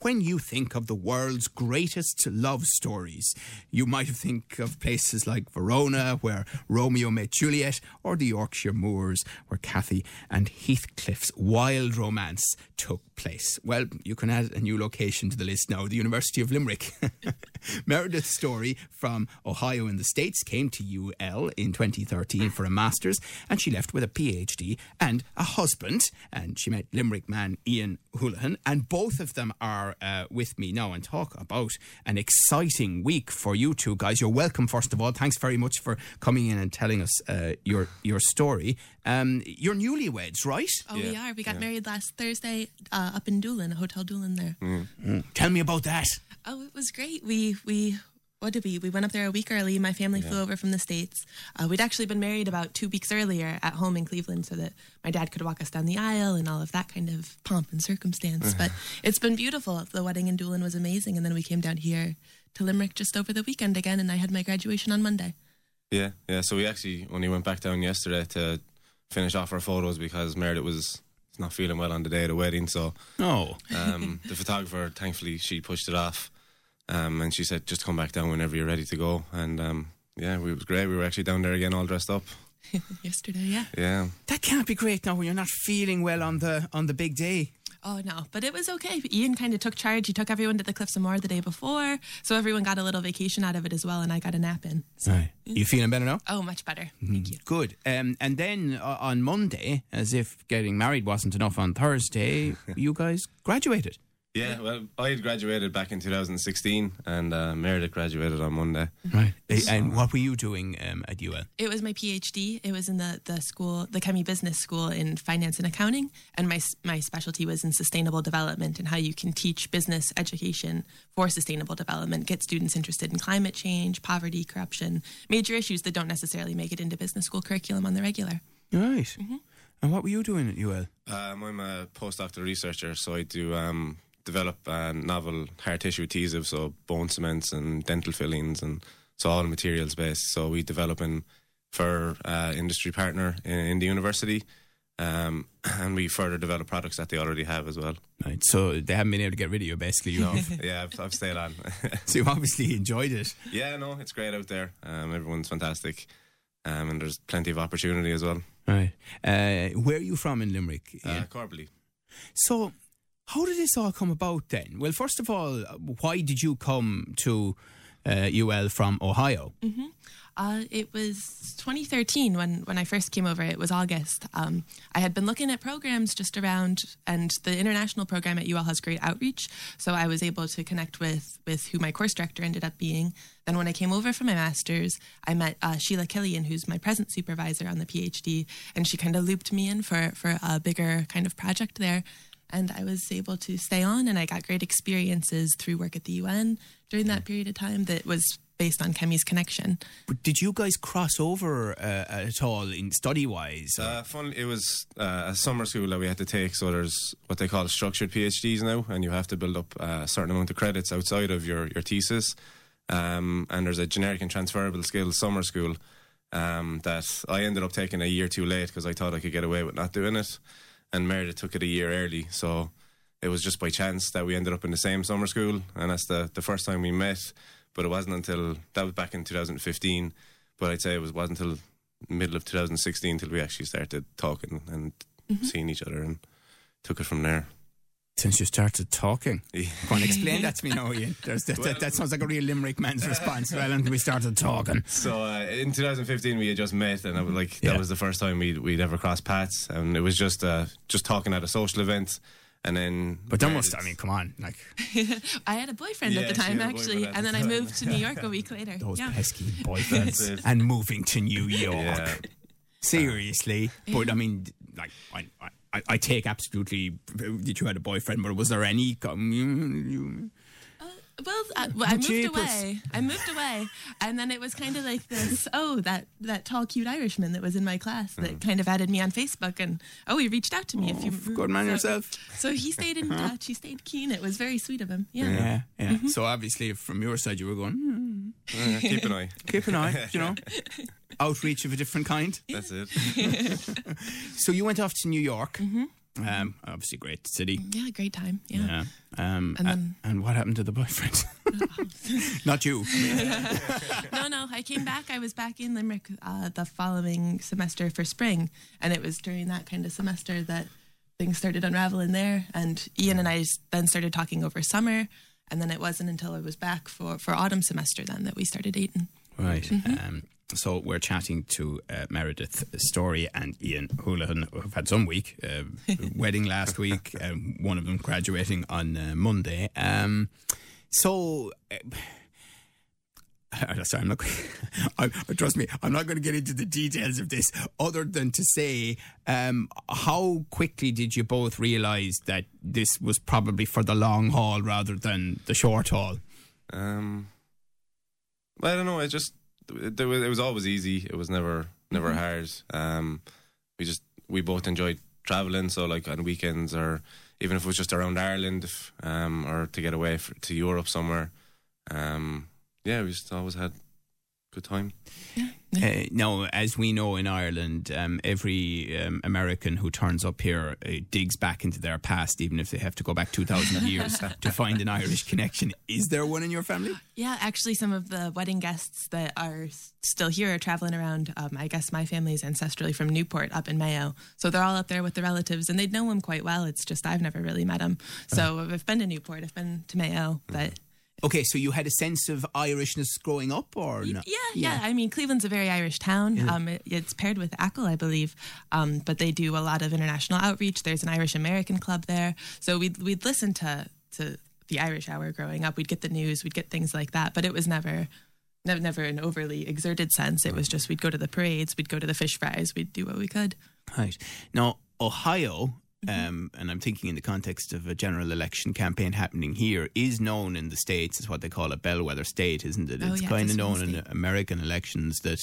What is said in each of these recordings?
When you think of the world's greatest love stories, you might think of places like Verona, where Romeo met Juliet, or the Yorkshire Moors, where Cathy and Heathcliff's wild romance took place. Well, you can add a new location to the list now the University of Limerick. Meredith's story from Ohio in the States came to UL in 2013 for a master's, and she left with a PhD and a husband. And she met Limerick man Ian Houlihan, and both of them are uh, with me now and talk about an exciting week for you two guys. You're welcome, first of all. Thanks very much for coming in and telling us uh, your your story. Um, you're newlyweds, right? Oh, we are. We got married last Thursday uh, up in Doolin, a Hotel Doolin there. Mm. Tell me about that. Oh, it was great. We we what did we? We went up there a week early. My family flew over from the states. Uh, we'd actually been married about two weeks earlier at home in Cleveland, so that my dad could walk us down the aisle and all of that kind of pomp and circumstance. but it's been beautiful. The wedding in Doolin was amazing, and then we came down here to Limerick just over the weekend again, and I had my graduation on Monday. Yeah, yeah. So we actually only went back down yesterday to finish off our photos because Meredith was not feeling well on the day of the wedding. So Oh, um, the photographer, thankfully, she pushed it off, um, and she said just come back down whenever you're ready to go. And um, yeah, it was great. We were actually down there again, all dressed up. Yesterday, yeah. Yeah, that can't be great now when you're not feeling well on the on the big day. Oh no, but it was okay. Ian kind of took charge. He took everyone to the Cliffs of Moher the day before, so everyone got a little vacation out of it as well, and I got a nap in. So, Right. You feeling better now? oh, much better. Thank you. Good. Um, and then uh, on Monday, as if getting married wasn't enough on Thursday, you guys graduated. Yeah. Well, I had graduated back in 2016, and uh, Meredith graduated on Monday. Right. And what were you doing um, at UL? It was my PhD. It was in the, the school, the Kemmy Business School in Finance and Accounting, and my my specialty was in sustainable development and how you can teach business education for sustainable development, get students interested in climate change, poverty, corruption, major issues that don't necessarily make it into business school curriculum on the regular. Right. And what were you doing at UL? Um, I'm a postdoctoral researcher, so I do um, develop uh, novel hard tissue adhesives, so bone cements and dental fillings, and so all materials based. So we develop in for uh, industry partner in, in the university, um, and we further develop products that they already have as well. Right. So they haven't been able to get rid of you, basically. You know. yeah, I've, I've stayed on. so you obviously enjoyed it. yeah, no, it's great out there. Um, everyone's fantastic, um, and there's plenty of opportunity as well. Right. Uh, where are you from in Limerick? Uh? Corbally. So, how did this all come about then? Well, first of all, why did you come to uh, UL from Ohio? Uh, it was 2013 when, when I first came over. It was August. Um, I had been looking at programs just around, and the international program at UL has great outreach. So I was able to connect with with who my course director ended up being. Then when I came over for my master's, I met uh, Sheila Killian, who's my present supervisor on the PhD, and she kind of looped me in for for a bigger kind of project there. And I was able to stay on, and I got great experiences through work at the UN during that period of time that was based on Kemmy's connection. But did you guys cross over uh, at all in study wise? Uh, fun. It was uh, a summer school that we had to take. So there's what they call structured PhDs now, and you have to build up a certain amount of credits outside of your your thesis. Um, and there's a generic and transferable skills summer school um, that I ended up taking a year too late because I thought I could get away with not doing it, and Meredith took it a year early. So it was just by chance that we ended up in the same summer school, and that's the the first time we met. But it wasn't until that was back in 2015. But I'd say it was wasn't until middle of 2016 until we actually started talking and mm-hmm. seeing each other and took it from there. Since you started talking. Yeah. Go on, explain that to me now, Ian. There's, that, that, that sounds like a real Limerick man's response. Well, and we started talking. So uh, in 2015 we had just met, and I was like that Yeah. was the first time we'd we'd ever crossed paths, and it was just uh, just talking at a social event, and then. But there must, I mean, come on. Like, I had a boyfriend Yeah, at the time, actually, boyfriend at and the then I moved to New York a week later. those yeah. pesky That's boyfriends it. and moving to New York. Seriously. But I mean, like, I, I, I take absolutely that you had a boyfriend, but was there any. Mm, com- you- Well, I, well, I moved Jeepers. away. I moved away, and then it was kind of like this. Oh, that that tall, cute Irishman that was in my class that kind of added me on Facebook, and oh, he reached out to me. if you good man so, yourself. So he stayed in touch. He stayed keen. It was very sweet of him. Yeah. Yeah, yeah. Mm-hmm. So obviously, from your side, you were going, Yeah, keep an eye. keep an eye, you know, outreach of a different kind. That's it. So you went off to New York. Mm-hmm. Um, obviously, great city. Yeah, great time. Yeah. Yeah. Um, And a- and what happened to the boyfriend? Not you. no, no. I came back. I was back in Limerick uh, the following semester for spring, and it was during that kind of semester that things started unraveling there. And Ian and I then started talking over summer, and then it wasn't until I was back for for autumn semester then that we started dating. Right. Mm-hmm. Um, so we're chatting to uh, Meredith Story and Ian Houlihan, who've had some week. Uh, wedding last week, um, one of them graduating on uh, Monday. Um, so. Uh, Sorry, I'm not. I, trust me, I'm not going to get into the details of this, other than to say, um, how quickly did you both realise that this was probably for the long haul rather than the short haul? Um, I don't know. I just it, was, it was always easy. It was never never hard. Um, we just we both enjoyed traveling. So like on weekends or even if it was just around Ireland, if, um, or to get away for, to Europe somewhere. Um, yeah, we just always had good time. Uh, now, as we know in Ireland, um, every um, American who turns up here uh, digs back into their past, even if they have to go back 2,000 years to find an Irish connection. Is there one in your family? Yeah, actually, some of the wedding guests that are still here are traveling around. Um, I guess my family's ancestrally from Newport up in Mayo. So they're all up there with the relatives and they'd know him quite well. It's just I've never really met him. So I've been to Newport, I've been to Mayo, but Okay, so you had a sense of Irishness growing up, or no? yeah, yeah, I mean, Cleveland's a very Irish town. Um, it, it's paired with Achill, I believe, um, but they do a lot of international outreach. There's an Irish American club there, so we'd we'd listen to to the Irish Hour growing up. We'd get the news, we'd get things like that, but it was never. Never, never an overly exerted sense. It was just we'd go to the parades, we'd go to the fish fries, we'd do what we could. Right. Now, Ohio, um, and I'm thinking in the context of a general election campaign happening here, is known in the States as what they call a bellwether state, isn't it? Oh, It's yeah, kind of known in. American elections that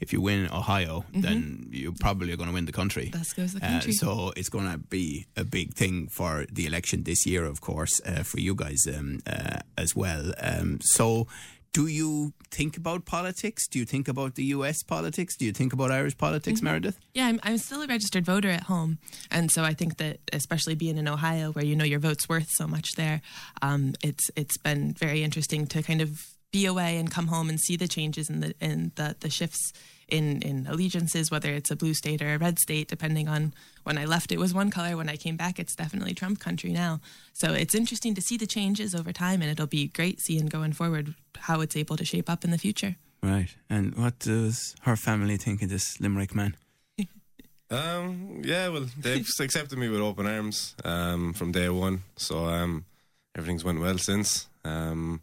if you win Ohio, then you probably are going to win the country. Thus goes the Uh, country. so it's going to be a big thing for the election this year, of course, uh, for you guys um, uh, as well. Um, so. Do you think about politics? Do you think about the US politics? Do you think about Irish politics, Meredith? Yeah, I'm, I'm still a registered voter at home. And so I think that, especially being in Ohio, where you know your vote's worth so much there, um, it's it's been very interesting to kind of be away and come home and see the changes and the and the, the shifts in, in allegiances, whether it's a blue state or a red state, depending on when I left it was one color. When I came back, it's definitely Trump country now. So it's interesting to see the changes over time, and it'll be great seeing going forward how it's able to shape up in the future. Right. And what does her family think of this Limerick man? Um, yeah, well, they've accepted me with open arms um, from day one. So um, everything's went well since. Um,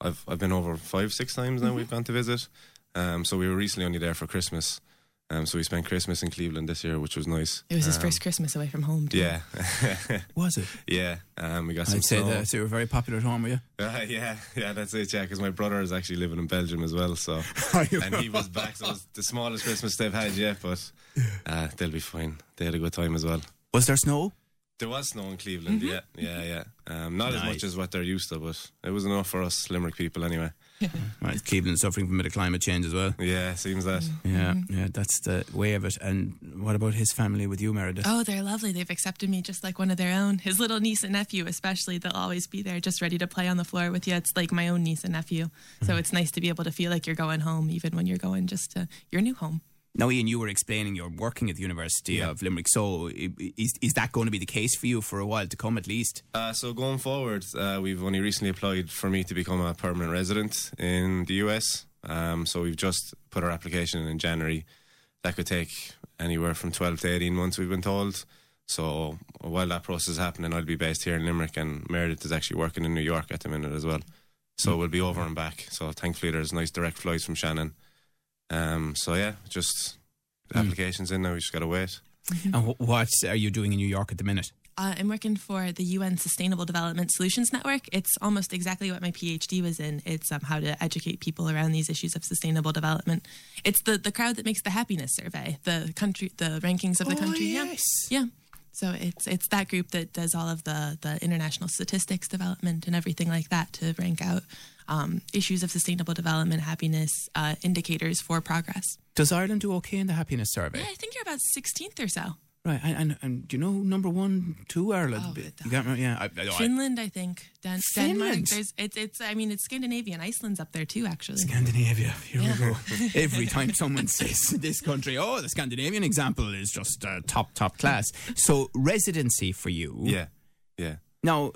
I've I've been over five, six times now. We've gone to visit. Um, so we were recently only there for Christmas. Um, so we spent Christmas in Cleveland this year, which was nice. It was his Um, first Christmas away from home. Too. Yeah, Was it? yeah. Um, we got some I'd say snow. that so you were very popular at home, were you? Uh, yeah, yeah, that's it. Yeah, because my brother is actually living in Belgium as well. So, and he was back. So it was the smallest Christmas they've had yet, but uh, they'll be fine. They had a good time as well. Was there snow? There was snow in Cleveland, yeah, yeah, yeah. Um, not as much as what they're used to, but it was enough for us Limerick people anyway. Right, Cleveland suffering from a bit of climate change as well. Yeah, seems that. Yeah, yeah, that's the way of it. And what about his family with you, Meredith? Oh, they're lovely. They've accepted me just like one of their own. His little niece and nephew, especially, they'll always be there just ready to play on the floor with you. It's like my own niece and nephew. So mm. it's nice to be able to feel like you're going home, even when you're going just to your new home. Now, Ian, you were explaining you're working at the University of Limerick. So, is is that going to be the case for you for a while to come, at least? Uh, so going forward, uh, we've only recently applied for me to become a permanent resident in the US. Um, so we've just put our application in in January. That could take anywhere from 12 to 18 months, we've been told. So while that process is happening, I'll be based here in Limerick, and Meredith is actually working in New York at the minute as well. So we'll be over and back. So thankfully, there's nice direct flights from Shannon. Um, so yeah, just the applications in now. We just got to wait. And wh- what are you doing in New York at the minute? Uh, I'm working for the UN Sustainable Development Solutions Network. It's almost exactly what my PhD was in. It's um, how to educate people around these issues of sustainable development. It's the, the crowd that makes the happiness survey, the country, the rankings of the Oh, country. yes. Yeah, yeah. So it's it's that group that does all of the the international statistics development and everything like that to rank out um, issues of sustainable development, happiness uh, indicators for progress. Does Ireland do okay in the happiness survey? Yeah, I think you're about 16th or so. Right, and, and, and do you know number one, two Ireland? Oh, you can't remember, yeah. I, I, I, Finland, I think. Dan- Finland? Denmark. There's it's it's. I mean, it's Scandinavian. Iceland's up there too, actually. Scandinavia. Here Yeah. we go. Every time someone says this country, oh, the Scandinavian example is just uh, top, top class. So, residency for you. Yeah, yeah. Now,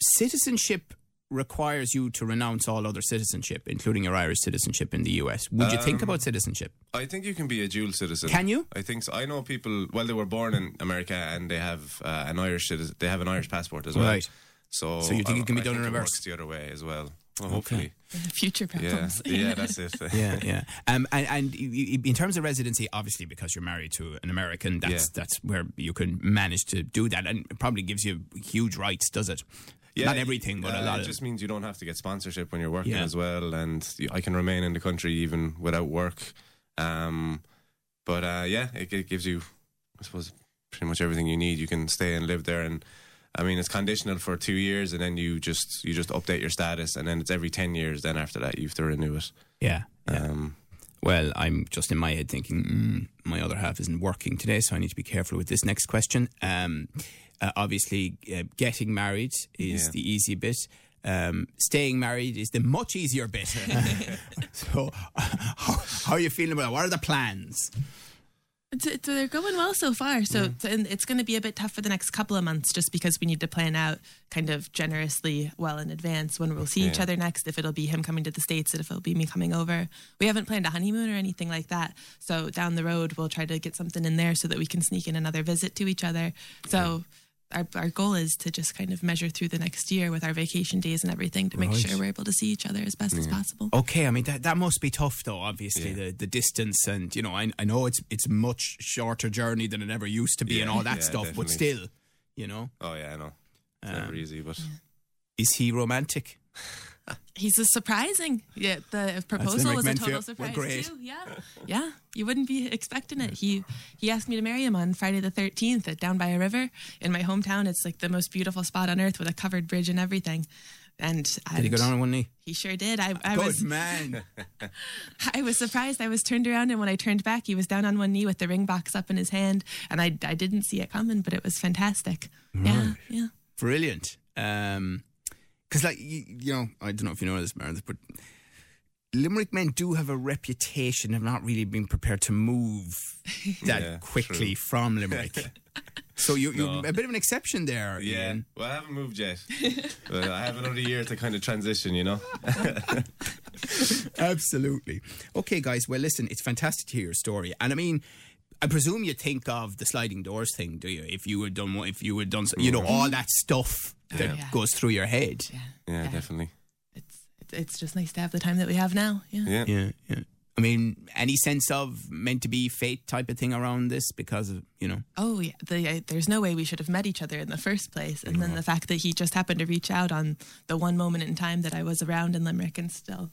citizenship requires you to renounce all other citizenship, including your Irish citizenship in the US. Would you think Um, about citizenship? I think you can be a dual citizen. Can you? I think so. I know people. Well, they were born in America and they have uh, an Irish. citizen- They have an Irish passport as well. Right. So, So you think I- it can be I done in think it reverse? works the other way as well. Well, hopefully. Future Yeah, problems. yeah, that's it. yeah, yeah. Um, and and y- y- in terms of residency, obviously, because you're married to an American, that's Yeah. that's where you can manage to do that, and it probably gives you huge rights, does it? Yeah, Not everything, but a uh, lot It just means you don't have to get sponsorship when you're working Yeah. as well, and I can remain in the country even without work. Um, but uh, yeah, it, it gives you, I suppose, pretty much everything you need. You can stay and live there, and I mean, it's conditional for two years, and then you just you just update your status, and then it's every ten years. Then after that, you have to renew it. yeah, yeah. Um, Well, I'm just in my head thinking mm, my other half isn't working today, so I need to be careful with this next question. Um, uh, obviously, uh, getting married is Yeah. the easy bit. Um, staying married is the much easier bit. so, how, how are you feeling about it? What are the plans? It's, it's, they're going well so far. So it's, and it's going to be a bit tough for the next couple of months just because we need to plan out kind of generously well in advance when we'll see each other next, if it'll be him coming to the States, and if it'll be me coming over. We haven't planned a honeymoon or anything like that. So down the road, we'll try to get something in there so that we can sneak in another visit to each other. So our, our goal is to just kind of measure through the next year with our vacation days and everything to make Right. sure we're able to see each other as best as possible. Okay, I mean that that must be tough though. Obviously, Yeah. the the distance and you know I I know it's it's much shorter journey than it ever used to be and all that yeah, stuff, but still, you know, oh yeah, I know. It's Um, never easy, but is he romantic? He's a surprising. Yeah, the proposal was a total surprise too. Yeah, yeah. You wouldn't be expecting it. He he asked me to marry him on Friday the thirteenth at down by a river in my hometown. It's like the most beautiful spot on earth with a covered bridge and everything. And, Did he go down on one knee? He sure did. I, I Good was man. I was surprised. I was turned around, and when I turned back, he was down on one knee with the ring box up in his hand, and I I didn't see it coming, but it was fantastic. Yeah, yeah. Brilliant. Um because like you, you know, I don't know if you know this, Meredith, but Limerick men do have a reputation of not really being prepared to move that Yeah, quickly true. from Limerick. so you, you're No. a bit of an exception there. yeah. Ian. Well, I haven't moved yet, but I have another year to kind of transition. You know. Absolutely. Okay, guys. Well, listen, it's fantastic to hear your story, and I mean. I presume you think of the sliding doors thing, do you? If you had done, if you had done, you know, all that stuff that Yeah. goes through your head. Yeah, Yeah, definitely. It's it's just nice to have the time that we have now. Yeah. Yeah. Yeah, yeah. I mean, any sense of meant to be fate type of thing around this because of you know? Oh yeah, the, uh, there's no way we should have met each other in the first place. And then the fact that he just happened to reach out on the one moment in time that I was around in Limerick and still,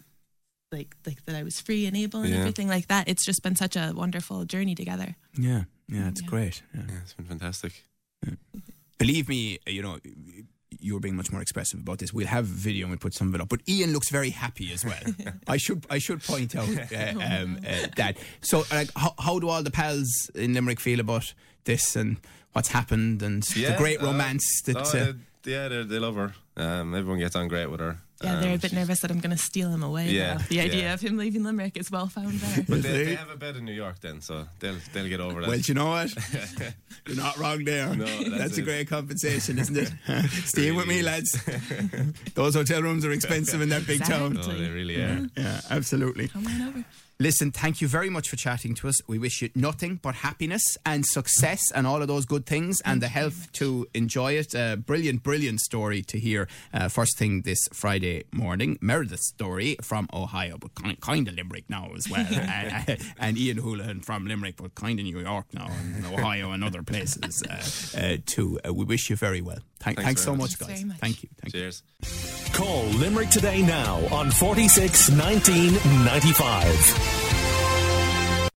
like like that I was free and able and Yeah. everything like that. It's just been such a wonderful journey together. Yeah, yeah, it's Yeah. great. Yeah. Yeah, it's been fantastic. Believe me, you know, You're being much more expressive about this. We'll have video and we'll put some of it up. But Ian looks very happy as well. I should I should point out uh, um, uh, that. So, like, how, how do all the pals in Limerick feel about this and what's happened and the great uh, romance that? oh, uh, uh, yeah, they they love her. Um, everyone gets on great with her. Yeah, they're a Um, bit nervous that I'm going to steal him away. Yeah, though. The idea yeah. of him leaving Limerick is well found there. But they, they have a bed in New York then, so they'll they'll get over that. Well, you know what? You're not wrong there. No, that's, that's a great compensation, isn't it? Stay with me, Really lads. Those hotel rooms are expensive in that big town. oh, they really are. Yeah, absolutely. Come on over. Listen, thank you very much for chatting to us. We wish you nothing but happiness and success and all of those good things and the health to enjoy it. Uh, brilliant, brilliant story to hear uh, first thing this Friday. Friday morning. Meredith Story from Ohio, but kind, kind of Limerick now as well. and, and Ian Houlihan from Limerick, but kind of New York now, and Ohio and other places uh, uh, too. Uh, we wish you very well. Thank, Thanks thanks, so much, much. guys. Much. Thank you. Thank you. Cheers. Call Limerick today now on 46 19 95.